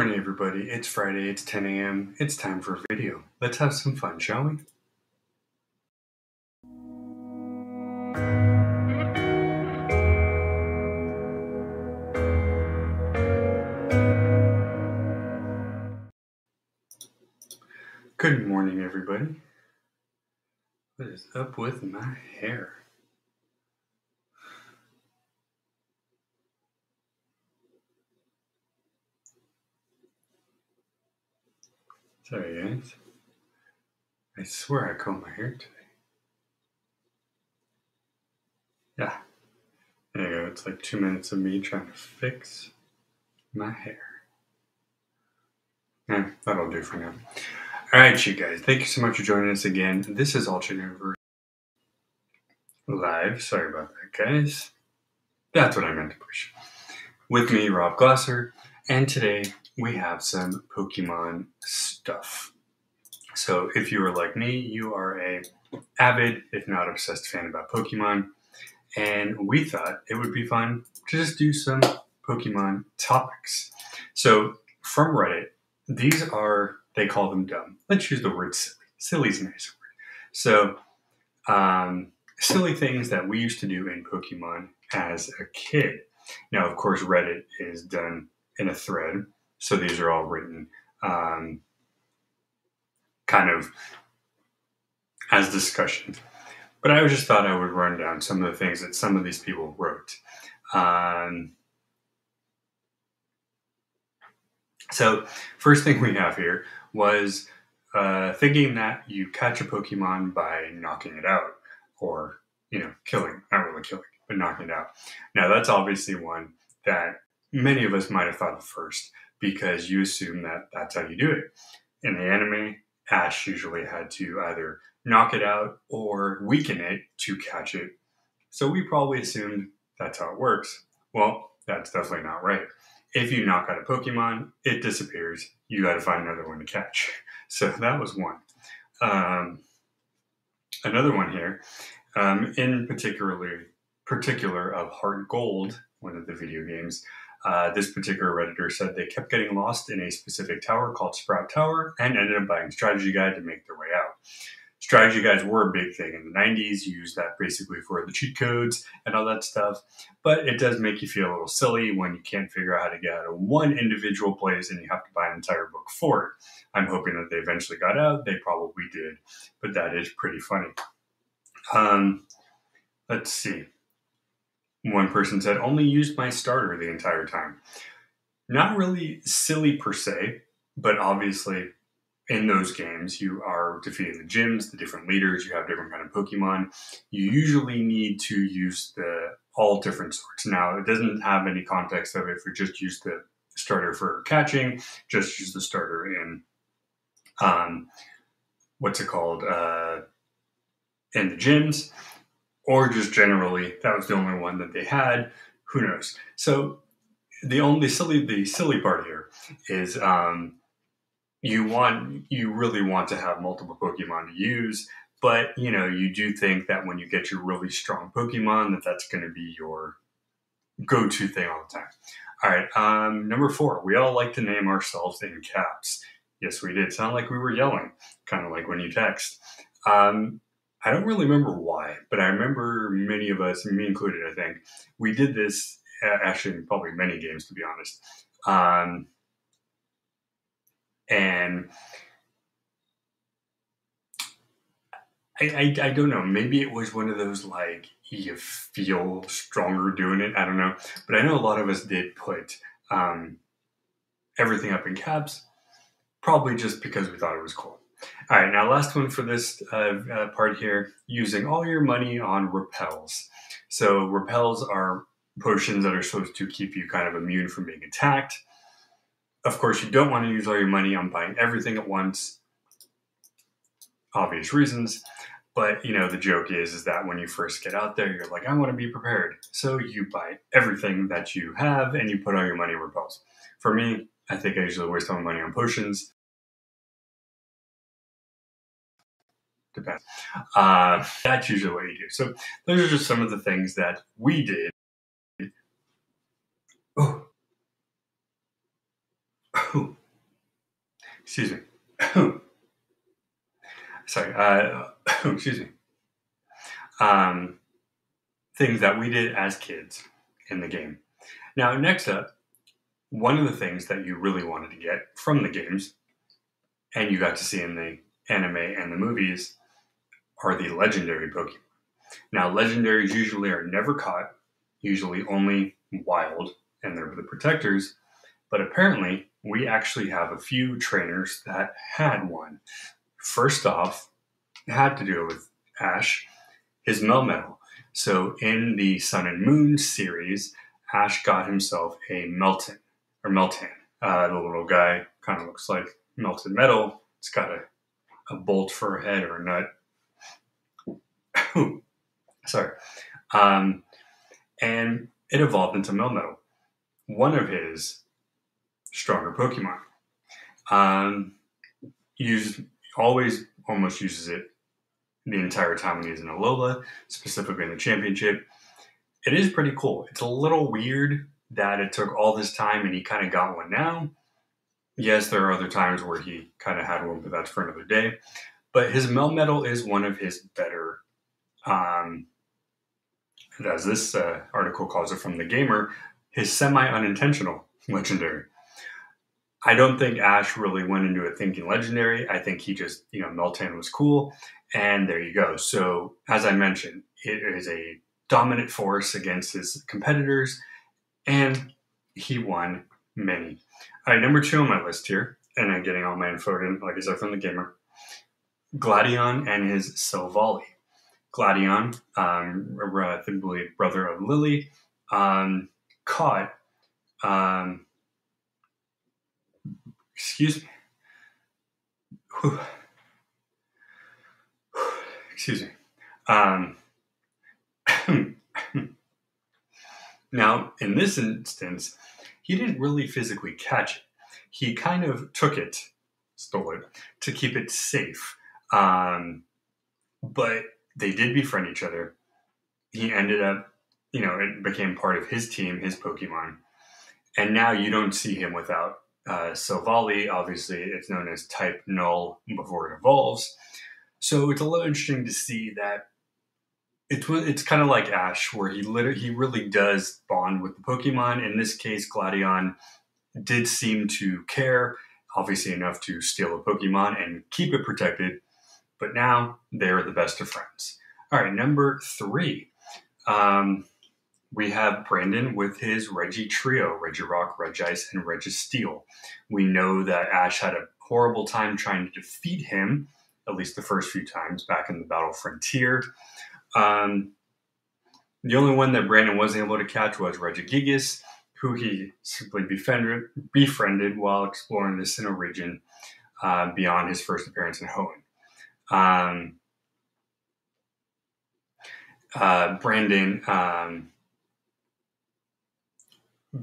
Morning, everybody. It's Friday. It's 10 a.m. It's time for a video. Let's have some fun, shall we? Good morning, everybody. What is up with my hair? Sorry, guys. I swear I combed my hair today. Yeah. There you go. It's like two minutes of me trying to fix my hair. Yeah, that'll do for now. All right, you guys. Thank you so much for joining us again. This is Alternate Live. Sorry about that, guys. That's what I meant to push. With me, Rob Glasser, and today we have some Pokemon stuff. So if you are like me, you are a avid, if not obsessed fan about Pokemon, and we thought it would be fun to just do some Pokemon topics. So from Reddit, these are they call them dumb. Let's use the word silly. Silly's a nice word. So um, silly things that we used to do in Pokemon as a kid. Now, of course, Reddit is done in a thread, so these are all written um, kind of as discussion. But I just thought I would run down some of the things that some of these people wrote. Um, so, first thing we have here was uh, thinking that you catch a Pokemon by knocking it out, or you know, killing, not really killing, but knocking it out. Now, that's obviously one that many of us might have thought of first because you assume that that's how you do it. In the anime, Ash usually had to either knock it out or weaken it to catch it. So we probably assumed that's how it works. Well, that's definitely not right. If you knock out a Pokemon, it disappears. You got to find another one to catch. So that was one. Um, another one here, um, in particularly particular of Heart Gold, one of the video games. Uh, this particular redditor said they kept getting lost in a specific tower called Sprout Tower and ended up buying Strategy Guide to make their way out. Strategy guides were a big thing in the 90s. You used that basically for the cheat codes and all that stuff. But it does make you feel a little silly when you can't figure out how to get out of one individual place and you have to buy an entire book for it. I'm hoping that they eventually got out. They probably did, but that is pretty funny. Um, let's see. One person said, only used my starter the entire time. Not really silly per se, but obviously in those games you are defeating the gyms, the different leaders, you have different kind of Pokemon. You usually need to use the all different sorts. Now it doesn't have any context of if you just use the starter for catching, just use the starter in um, what's it called? Uh, in the gyms or just generally that was the only one that they had. Who knows? So the only silly the silly part here is um, you want you really want to have multiple Pokemon to use, but you know you do think that when you get your really strong Pokemon that that's going to be your go-to thing all the time. All right, um, number four, we all like to name ourselves in caps. Yes, we did. Sound like we were yelling, kind of like when you text. Um, I don't really remember why, but I remember many of us, me included, I think, we did this actually probably many games, to be honest. Um, and I, I, I, don't know, maybe it was one of those like you feel stronger doing it. I don't know. But I know a lot of us did put um, everything up in caps, probably just because we thought it was cool. All right, now last one for this uh, uh, part here, using all your money on repels. So repels are potions that are supposed to keep you kind of immune from being attacked. Of course, you don't want to use all your money on buying everything at once, obvious reasons. But you know, the joke is is that when you first get out there, you're like, I want to be prepared. So you buy everything that you have and you put all your money in repels. For me, I think I usually waste all my money on potions depends. Uh, that's usually what you do. So those are just some of the things that we did. Oh. excuse me. Sorry. Uh, excuse me. Um, things that we did as kids in the game. Now, next up, one of the things that you really wanted to get from the games, and you got to see in the anime and the movies, are the legendary Pokemon. Now, legendaries usually are never caught, usually only wild, and they're the protectors. But apparently, we actually have a few trainers that had one. First off, it had to do with Ash, his Melmetal. So in the Sun and Moon series, Ash got himself a Melton or Meltan. Uh, the little guy kind of looks like melted metal. It's got a, a bolt for a head or a nut. Sorry. Um, and it evolved into Melmetal. One of his stronger Pokemon. Um, used always almost uses it the entire time when he's in Alola, specifically in the championship. It is pretty cool. It's a little weird that it took all this time and he kind of got one now. Yes, there are other times where he kind of had one, but that's for another day. But his Melmetal is one of his better, um, as this uh, article calls it from the gamer, his semi unintentional legendary. I don't think Ash really went into it thinking legendary. I think he just, you know, Meltan was cool, and there you go. So, as I mentioned, it is a dominant force against his competitors, and he won many. All right, number two on my list here, and I'm getting all my info in, like I said, from the gamer Gladion and his Silvally. Gladion, um, I believe brother of Lillie, um, caught um, Excuse me. Excuse me. Um, now, in this instance, he didn't really physically catch it. He kind of took it, stole it, to keep it safe. Um, but they did befriend each other. He ended up, you know, it became part of his team, his Pokemon. And now you don't see him without uh, Silvally, obviously, it's known as type null before it evolves. So it's a little interesting to see that it's it's kind of like Ash, where he literally he really does bond with the Pokemon. In this case, Gladion did seem to care, obviously enough to steal a Pokemon and keep it protected. But now they're the best of friends. All right, number three. Um, we have Brandon with his Regi trio Regirock, Reggie Ice, and Registeel. We know that Ash had a horrible time trying to defeat him, at least the first few times back in the Battle Frontier. Um, the only one that Brandon wasn't able to catch was Regigigas, who he simply befriended, befriended while exploring the Sinnoh region uh, beyond his first appearance in Hoenn. Um, uh, Brandon um,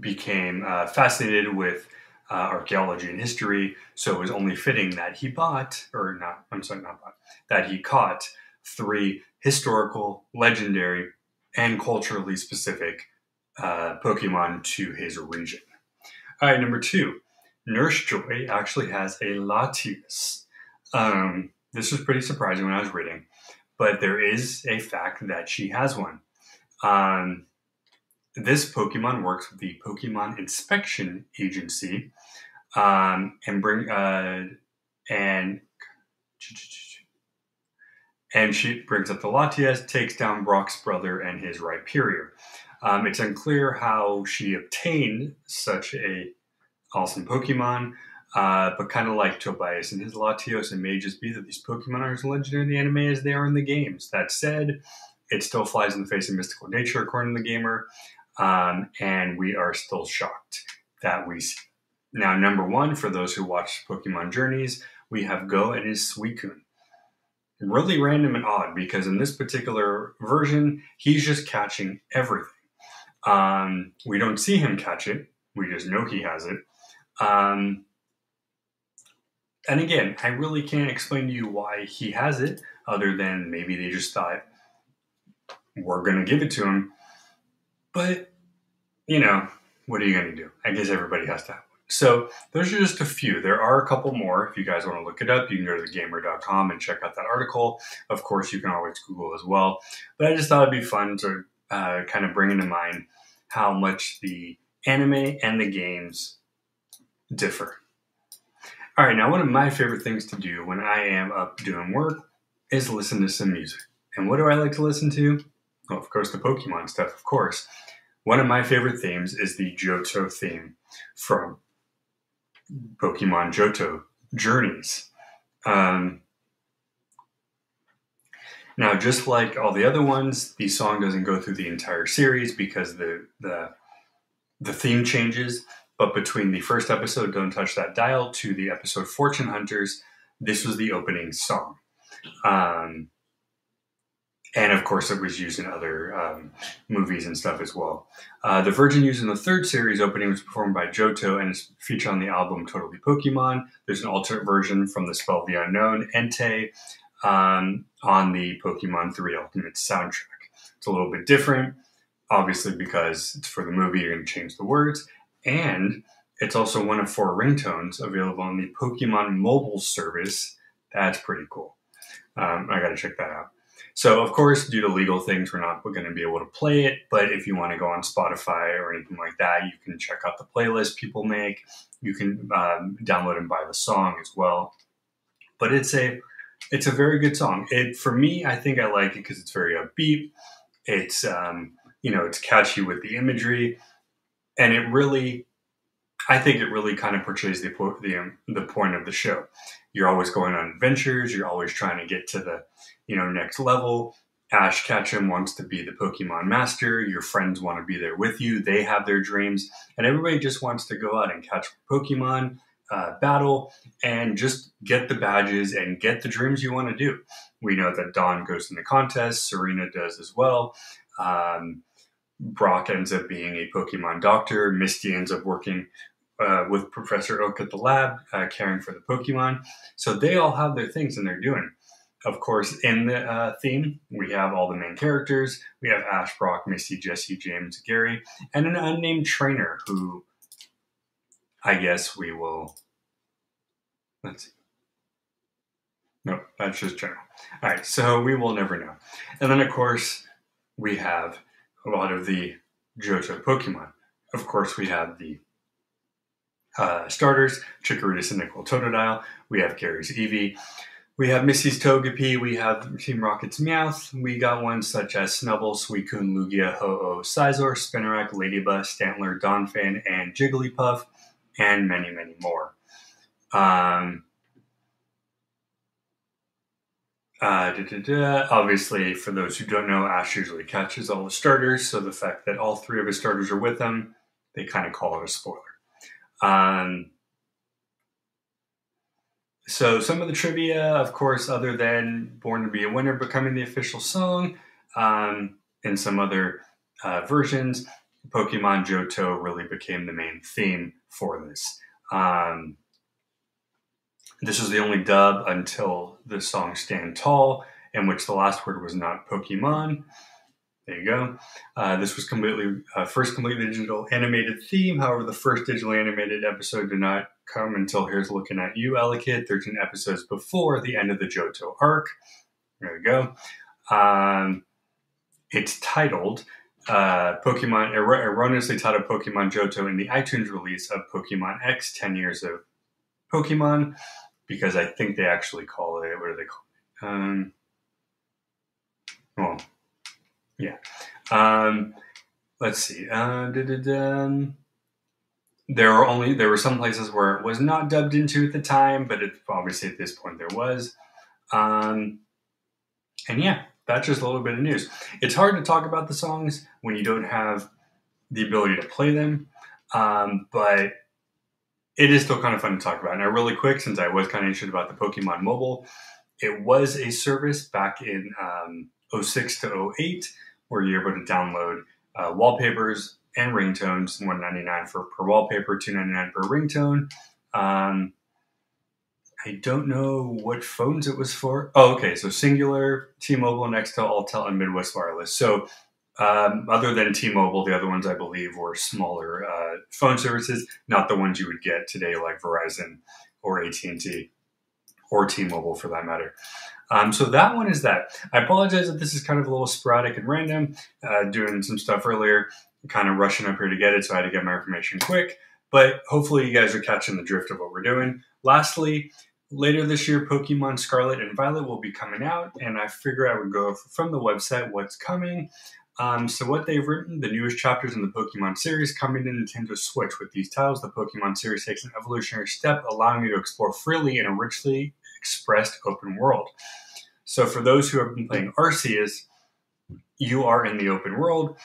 became uh, fascinated with uh, archaeology and history, so it was only fitting that he bought, or not, I'm sorry, not bought, that he caught three historical, legendary, and culturally specific uh, Pokemon to his region. All right, number two, Nurse Joy actually has a Latias. Um, this was pretty surprising when I was reading, but there is a fact that she has one. Um, this Pokemon works with the Pokemon Inspection Agency, um, and bring uh, and and she brings up the Latias, takes down Brock's brother and his Rhyperior. Um, it's unclear how she obtained such a awesome Pokemon, uh, but kind of like Tobias and his Latios, it may just be that these Pokemon are as legendary in the anime as they are in the games. That said, it still flies in the face of mystical nature, according to the gamer. Um, and we are still shocked that we see. Now, number one, for those who watch Pokemon Journeys, we have Go and his Suicune. Really random and odd because in this particular version, he's just catching everything. Um, we don't see him catch it, we just know he has it. Um, and again, I really can't explain to you why he has it, other than maybe they just thought we're going to give it to him but, you know, what are you going to do? I guess everybody has to. So those are just a few. There are a couple more. If you guys want to look it up, you can go to thegamer.com and check out that article. Of course, you can always Google as well. But I just thought it'd be fun to uh, kind of bring into mind how much the anime and the games differ. All right, now one of my favorite things to do when I am up doing work is listen to some music. And what do I like to listen to? Well, of course, the Pokemon stuff, of course. One of my favorite themes is the Johto theme from Pokemon Johto Journeys. Um, now, just like all the other ones, the song doesn't go through the entire series because the the the theme changes. But between the first episode, "Don't Touch That Dial," to the episode "Fortune Hunters," this was the opening song. Um, and of course, it was used in other um, movies and stuff as well. Uh, the version used in the third series opening was performed by Johto and is featured on the album Totally Pokemon. There's an alternate version from the Spell of the Unknown, Entei, um, on the Pokemon 3 Ultimate soundtrack. It's a little bit different, obviously, because it's for the movie, you're going to change the words. And it's also one of four ringtones available on the Pokemon mobile service. That's pretty cool. Um, I got to check that out. So, of course, due to legal things, we're not going to be able to play it. But if you want to go on Spotify or anything like that, you can check out the playlist people make. You can um, download and buy the song as well. But it's a it's a very good song. It for me, I think I like it because it's very upbeat. It's um, you know it's catchy with the imagery, and it really, I think it really kind of portrays the the um, the point of the show. You're always going on adventures. You're always trying to get to the you know next level. Ash Ketchum wants to be the Pokemon master. Your friends want to be there with you. They have their dreams, and everybody just wants to go out and catch Pokemon uh, battle and just get the badges and get the dreams you want to do. We know that Dawn goes in the contest, Serena does as well. Um, Brock ends up being a Pokemon doctor. Misty ends up working uh, with Professor Oak at the lab, uh, caring for the Pokemon. So they all have their things and they're doing. Of course, in the uh, theme, we have all the main characters. We have Ash, Brock, Misty, Jesse, James, Gary, and an unnamed trainer who I guess we will. Let's see. No, that's just general. All right, so we will never know. And then, of course, we have a lot of the Johto Pokemon. Of course, we have the uh, starters, Chikorita, and Totodile. We have Gary's Eevee. We have Misty's Togepi. We have Team Rocket's Meowth. We got ones such as Snubbull, Suicune, Lugia, Ho-Oh, Scizor, Spinarak, Ladybug, Stantler, Donphan, and Jigglypuff and many, many more. Um, uh, da, da, da. Obviously, for those who don't know, Ash usually catches all the starters, so the fact that all three of his starters are with him, they kind of call it a spoiler. Um, so, some of the trivia, of course, other than Born to Be a Winner becoming the official song, um, and some other uh, versions, Pokemon Johto really became the main theme for this. Um, this was the only dub until the song Stand Tall, in which the last word was not Pokemon. There you go. Uh, this was completely uh, first completely digital animated theme. However, the first digitally animated episode did not come until Here's Looking at You, Elekid, 13 episodes before the end of the Johto arc. There we go. Um, it's titled uh, Pokemon er- erroneously titled Pokemon Johto in the iTunes release of Pokemon X 10 Years of Pokemon because I think they actually call it, what do they call it? Um, well, yeah. Um, let's see. Uh, there were only there were some places where it was not dubbed into at the time, but it, obviously at this point there was. Um, and yeah, that's just a little bit of news. It's hard to talk about the songs when you don't have the ability to play them, um, but it is still kind of fun to talk about. Now, really quick, since I was kind of interested about the Pokemon Mobile, it was a service back in um, 06 to 08 where you're able to download uh, wallpapers and ringtones, 199 for per wallpaper, 299 per ringtone. Um, I don't know what phones it was for. Oh, okay. So Cingular, T-Mobile, Nextel, Alltel, and Midwest Wireless. So Um, other than T-Mobile, the other ones I believe were smaller uh, phone services, not the ones you would get today like Verizon or AT&T or T-Mobile for that matter. Um, so that one is that. I apologize that this is kind of a little sporadic and random. Uh, doing some stuff earlier, kind of rushing up here to get it, so I had to get my information quick. But hopefully, you guys are catching the drift of what we're doing. Lastly, later this year, Pokemon Scarlet and Violet will be coming out, and I figure I would go from the website what's coming. Um, so what they've written, the newest chapters in the Pokemon series coming to Nintendo Switch. With these titles, the Pokemon series takes an evolutionary step, allowing you to explore freely in a richly expressed open world. So for those who have been playing Arceus, you are in the open world.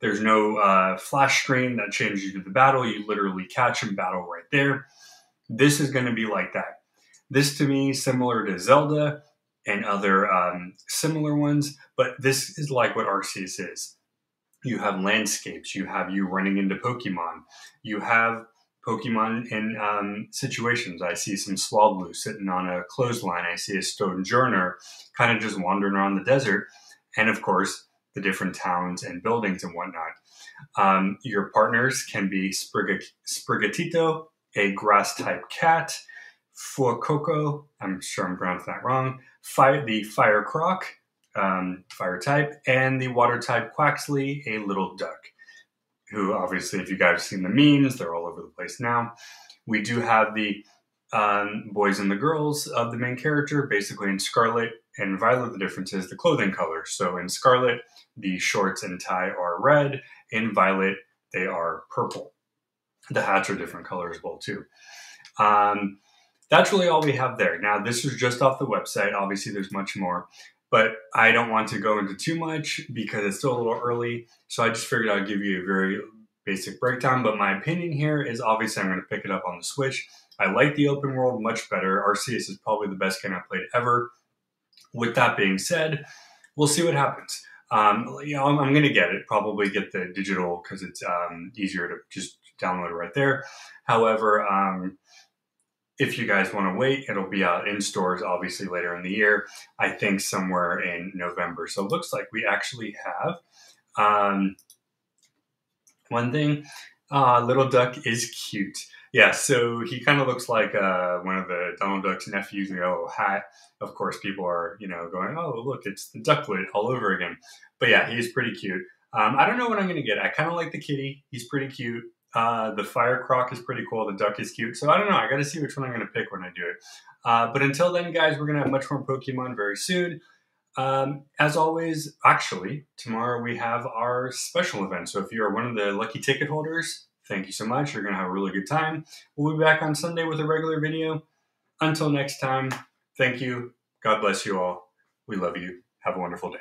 There's no uh, flash screen that changes you to the battle. You literally catch and battle right there. This is going to be like that. This to me, similar to Zelda, and other um, similar ones, but this is like what Arceus is. You have landscapes, you have you running into Pokemon, you have Pokemon in um, situations. I see some Swablu sitting on a clothesline. I see a Stonjourner kind of just wandering around the desert. And of course, the different towns and buildings and whatnot. Um, your partners can be Sprigatito, a grass type cat, Fuecoco, I'm sure I'm pronouncing that wrong, fire, the fire croc, um, fire type, and the water type Quaxly, a little duck. Who obviously, if you guys have seen the memes, they're all over the place now. We do have the um, boys and the girls of the main character. Basically, in Scarlet and Violet, the difference is the clothing color. So in Scarlet, the shorts and tie are red. In Violet, they are purple. The hats are different colors well too. Um, that's really all we have there. Now, this is just off the website. Obviously, there's much more, but I don't want to go into too much because it's still a little early. So I just figured I'd give you a very basic breakdown. But my opinion here is obviously I'm going to pick it up on the Switch. I like the open world much better. Arceus is probably the best game I've played ever. With that being said, we'll see what happens. Um, you know, I'm, I'm going to get it. Probably get the digital because it's um, easier to just download it right there. However, um, if you guys want to wait, it'll be out in stores obviously later in the year. I think somewhere in November. So it looks like we actually have um, one thing. Uh, Little Duck is cute. Yeah, so he kind of looks like uh, one of the Donald Duck's nephews in yellow hat. Of course, people are you know going, "Oh, look, it's the Ducklett all over again." But yeah, he's pretty cute. Um, I don't know what I'm going to get. I kind of like the kitty. He's pretty cute. Uh, the fire croc is pretty cool. The duck is cute. So I don't know. I got to see which one I'm going to pick when I do it. Uh, but until then, guys, we're going to have much more Pokemon very soon. Um, as always, actually, tomorrow we have our special event. So if you are one of the lucky ticket holders, thank you so much. You're going to have a really good time. We'll be back on Sunday with a regular video. Until next time, thank you. God bless you all. We love you. Have a wonderful day.